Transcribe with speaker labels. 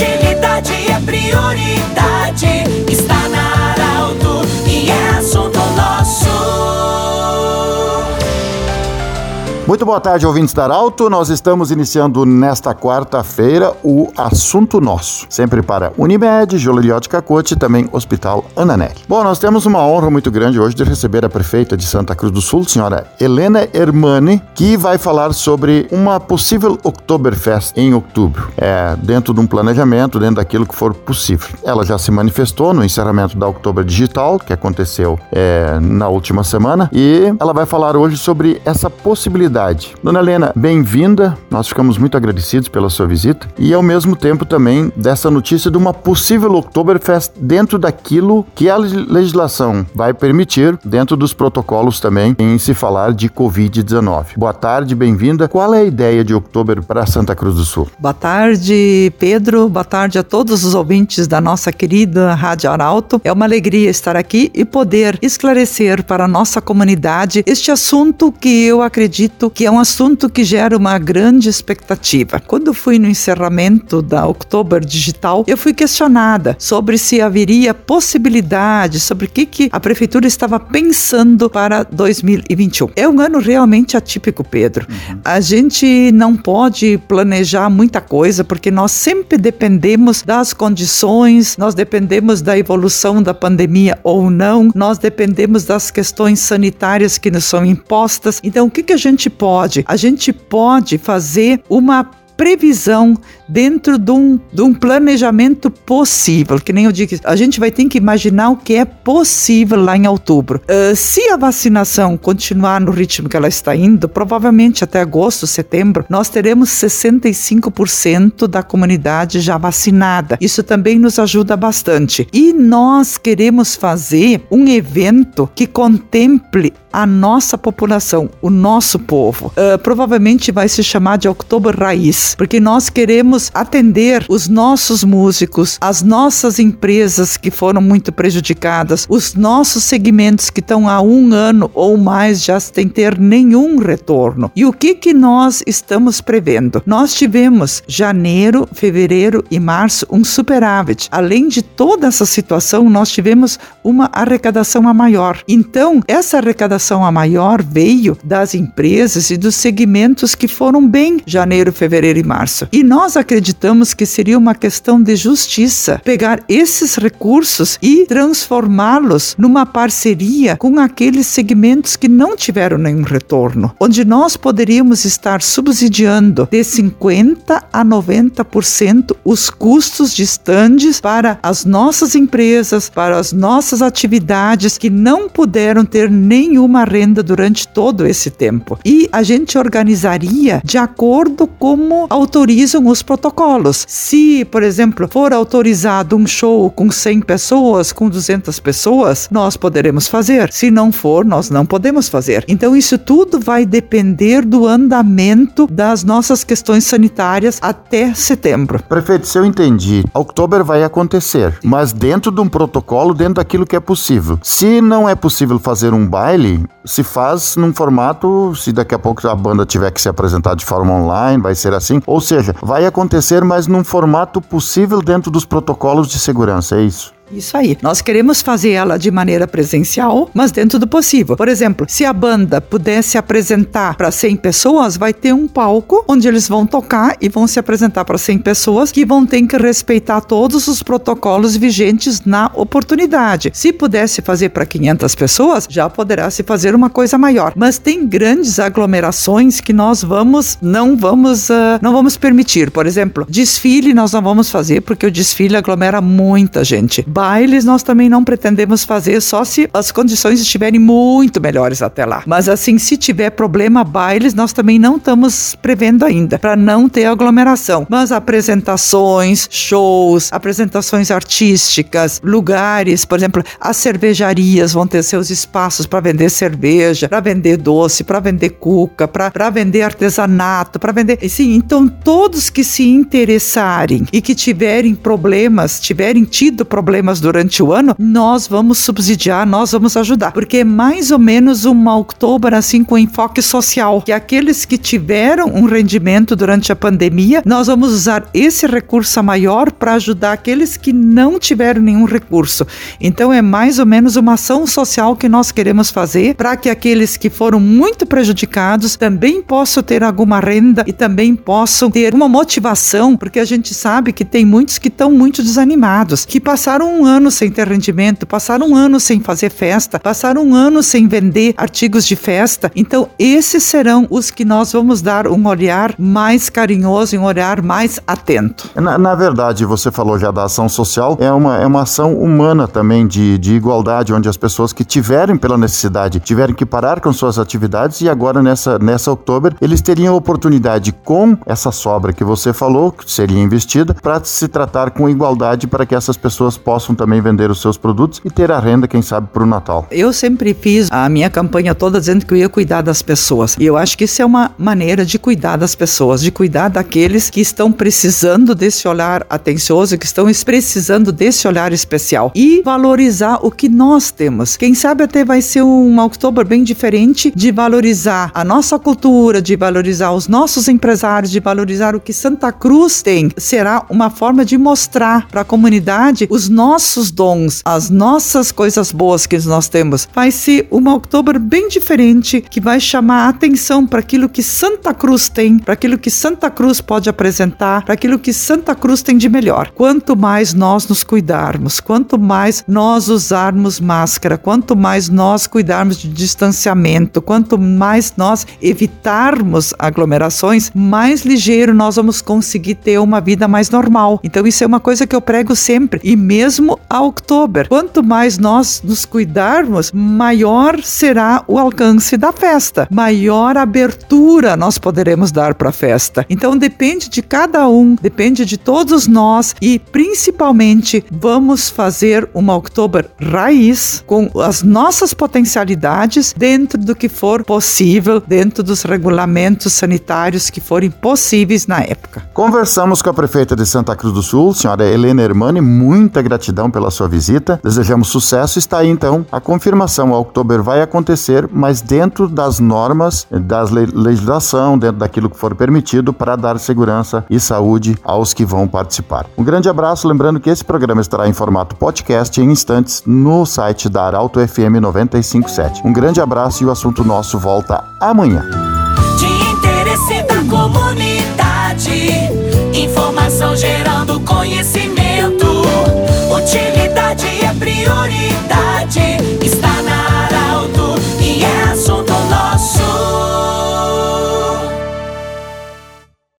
Speaker 1: Agilidade é prioridade.
Speaker 2: Muito boa tarde, ouvintes da Arauto. Nós estamos iniciando nesta quarta-feira o Assunto Nosso. Sempre para Unimed, Joleriot Cacote e também Hospital Ananelli. Bom, nós temos uma honra muito grande hoje de receber a prefeita de Santa Cruz do Sul, senhora Helena Hermani, que vai falar sobre uma possível Oktoberfest em outubro. É, dentro de um planejamento, dentro daquilo que for possível. Ela já se manifestou no encerramento da Oktober Digital, que aconteceu é, na última semana, e ela vai falar hoje sobre essa possibilidade Dona Helena, bem-vinda. Nós ficamos muito agradecidos pela sua visita e, ao mesmo tempo, também dessa notícia de uma possível Oktoberfest dentro daquilo que a legislação vai permitir, dentro dos protocolos também, em se falar de Covid-19. Boa tarde, bem-vinda. Qual é a ideia de Oktober para Santa Cruz do Sul?
Speaker 3: Boa tarde, Pedro. Boa tarde a todos os ouvintes da nossa querida Rádio Arauto. É uma alegria estar aqui e poder esclarecer para a nossa comunidade este assunto que eu acredito que é um assunto que gera uma grande expectativa. Quando fui no encerramento da Oktober Digital, eu fui questionada sobre se haveria possibilidade, sobre o que, que a prefeitura estava pensando para 2021. É um ano realmente atípico, Pedro. Uhum. A gente não pode planejar muita coisa porque nós sempre dependemos das condições, nós dependemos da evolução da pandemia ou não, nós dependemos das questões sanitárias que nos são impostas. Então, o que, que a gente pode? A gente pode fazer uma previsão dentro de um, de um planejamento possível, que nem eu digo, a gente vai ter que imaginar o que é possível lá em outubro. Uh, se a vacinação continuar no ritmo que ela está indo, provavelmente até agosto, setembro, nós teremos 65% da comunidade já vacinada. Isso também nos ajuda bastante. E nós queremos fazer um evento que contemple a nossa população, o nosso povo. Uh, provavelmente vai se chamar de Outubro Raiz, porque nós queremos atender os nossos músicos, as nossas empresas que foram muito prejudicadas, os nossos segmentos que estão há um ano ou mais já sem ter nenhum retorno. E o que que nós estamos prevendo? Nós tivemos janeiro, fevereiro e março um superávit. Além de toda essa situação, nós tivemos uma arrecadação a maior. Então, essa arrecadação a maior veio das empresas e dos segmentos que foram bem janeiro, fevereiro e março. E nós que seria uma questão de justiça pegar esses recursos e transformá-los numa parceria com aqueles segmentos que não tiveram nenhum retorno, onde nós poderíamos estar subsidiando de 50 a 90% os custos de estandes para as nossas empresas, para as nossas atividades que não puderam ter nenhuma uma renda durante todo esse tempo. E a gente organizaria de acordo como autorizam os protocolos. Se, por exemplo, for autorizado um show com 100 pessoas, com 200 pessoas, nós poderemos fazer. Se não for, nós não podemos fazer. Então, isso tudo vai depender do andamento das nossas questões sanitárias até setembro.
Speaker 2: Prefeito, se eu entendi, outubro vai acontecer, mas dentro de um protocolo, dentro daquilo que é possível. Se não é possível fazer um baile, se faz num formato, se daqui a pouco a banda tiver que se apresentar de forma online, vai ser assim. Ou seja, vai acontecer, mas num formato possível dentro dos protocolos de segurança, é isso?
Speaker 3: Isso aí. Nós queremos fazer ela de maneira presencial, mas dentro do possível. Por exemplo, se a banda pudesse apresentar para 100 pessoas, vai ter um palco onde eles vão tocar e vão se apresentar para 100 pessoas que vão ter que respeitar todos os protocolos vigentes na oportunidade. Se pudesse fazer para 500 pessoas, já poderá se fazer uma coisa maior. Mas tem grandes aglomerações que nós vamos não vamos uh, não vamos permitir. Por exemplo, desfile nós não vamos fazer porque o desfile aglomera muita gente Bailes nós também não pretendemos fazer só se as condições estiverem muito melhores até lá. Mas assim, se tiver problema, bailes nós também não estamos prevendo ainda, para não ter aglomeração. Mas apresentações, shows, apresentações artísticas, lugares, por exemplo, as cervejarias vão ter seus espaços para vender cerveja, para vender doce, para vender cuca, para vender artesanato, para vender. Sim, então todos que se interessarem e que tiverem problemas, tiverem tido problemas problemas durante o ano, nós vamos subsidiar, nós vamos ajudar, porque é mais ou menos uma outubro assim com enfoque social, que aqueles que tiveram um rendimento durante a pandemia, nós vamos usar esse recurso maior para ajudar aqueles que não tiveram nenhum recurso. Então é mais ou menos uma ação social que nós queremos fazer para que aqueles que foram muito prejudicados também possam ter alguma renda e também possam ter uma motivação, porque a gente sabe que tem muitos que estão muito desanimados, que passaram um ano sem ter rendimento, passaram um ano sem fazer festa, passaram um ano sem vender artigos de festa. Então, esses serão os que nós vamos dar um olhar mais carinhoso um olhar mais atento.
Speaker 2: Na, na, verdade, você falou já da ação social, é uma, é uma ação humana também de, de igualdade, onde as pessoas que tiverem pela necessidade, tiverem que parar com suas atividades e agora nessa, nessa outubro, eles teriam a oportunidade com essa sobra que você falou, que seria investida, para se tratar com igualdade para que essas pessoas possam também vender os seus produtos e ter a renda, quem sabe, para o Natal.
Speaker 3: Eu sempre fiz a minha campanha toda dizendo que eu ia cuidar das pessoas. E eu acho que isso é uma maneira de cuidar das pessoas, de cuidar daqueles que estão precisando desse olhar atencioso, que estão precisando desse olhar especial e valorizar o que nós temos. Quem sabe até vai ser um outubro bem diferente de valorizar a nossa cultura, de valorizar os nossos empresários, de valorizar o que Santa Cruz tem. Será uma forma de mostrar para a comunidade os nossos dons, as nossas coisas boas que nós temos. Vai ser uma outubro bem diferente que vai chamar a atenção para aquilo que Santa Cruz tem, para aquilo que Santa Cruz pode apresentar, para aquilo que Santa Cruz tem de melhor. Quanto mais nós nos cuidarmos, quanto mais nós usarmos máscara, quanto mais nós cuidarmos de distanciamento, quanto mais nós evitarmos aglomerações, mais ligeiro nós vamos conseguir ter uma vida mais normal. Então isso é uma coisa que eu prego sempre e mesmo a outubro. Quanto mais nós nos cuidarmos, maior será o alcance da festa, maior abertura nós poderemos dar para a festa. Então depende de cada um, depende de todos nós e principalmente vamos fazer uma outubro raiz com as nossas potencialidades dentro do que for possível, dentro dos regulamentos sanitários que forem possíveis na época.
Speaker 2: Conversamos com a prefeita de Santa Cruz do Sul, senhora Helena Hermani, muita gratidão pela sua visita. Desejamos sucesso. Está aí então a confirmação. O outubro vai acontecer, mas dentro das normas, da legislação, dentro daquilo que for permitido para dar segurança e saúde aos que vão participar. Um grande abraço, lembrando que esse programa estará em formato podcast em instantes no site da Arauto FM 957. Um grande abraço e o assunto nosso volta amanhã.
Speaker 1: De interesse da comunidade,